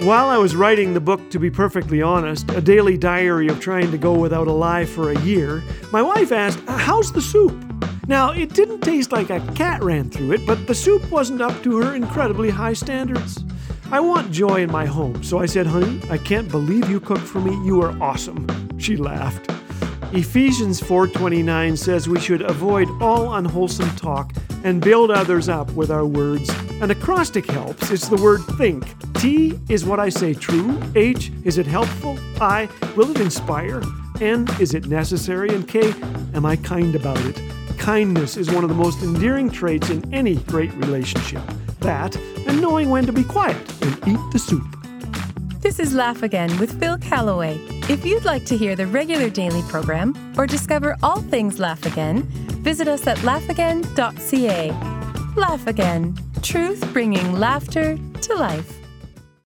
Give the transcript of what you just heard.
While I was writing the book, to be perfectly honest, a daily diary of trying to go without a lie for a year, my wife asked, How's the soup? Now, it didn't taste like a cat ran through it, but the soup wasn't up to her incredibly high standards. I want joy in my home, so I said, Honey, I can't believe you cooked for me. You are awesome. She laughed. Ephesians 4:29 says we should avoid all unwholesome talk and build others up with our words. An acrostic helps. It's the word think. T is what I say true. H is it helpful? I will it inspire? N is it necessary? And K am I kind about it? Kindness is one of the most endearing traits in any great relationship. That and knowing when to be quiet and eat the soup. This is Laugh Again with Phil Callaway. If you'd like to hear the regular daily program or discover all things Laugh Again, visit us at laughagain.ca. Laugh Again, truth bringing laughter to life.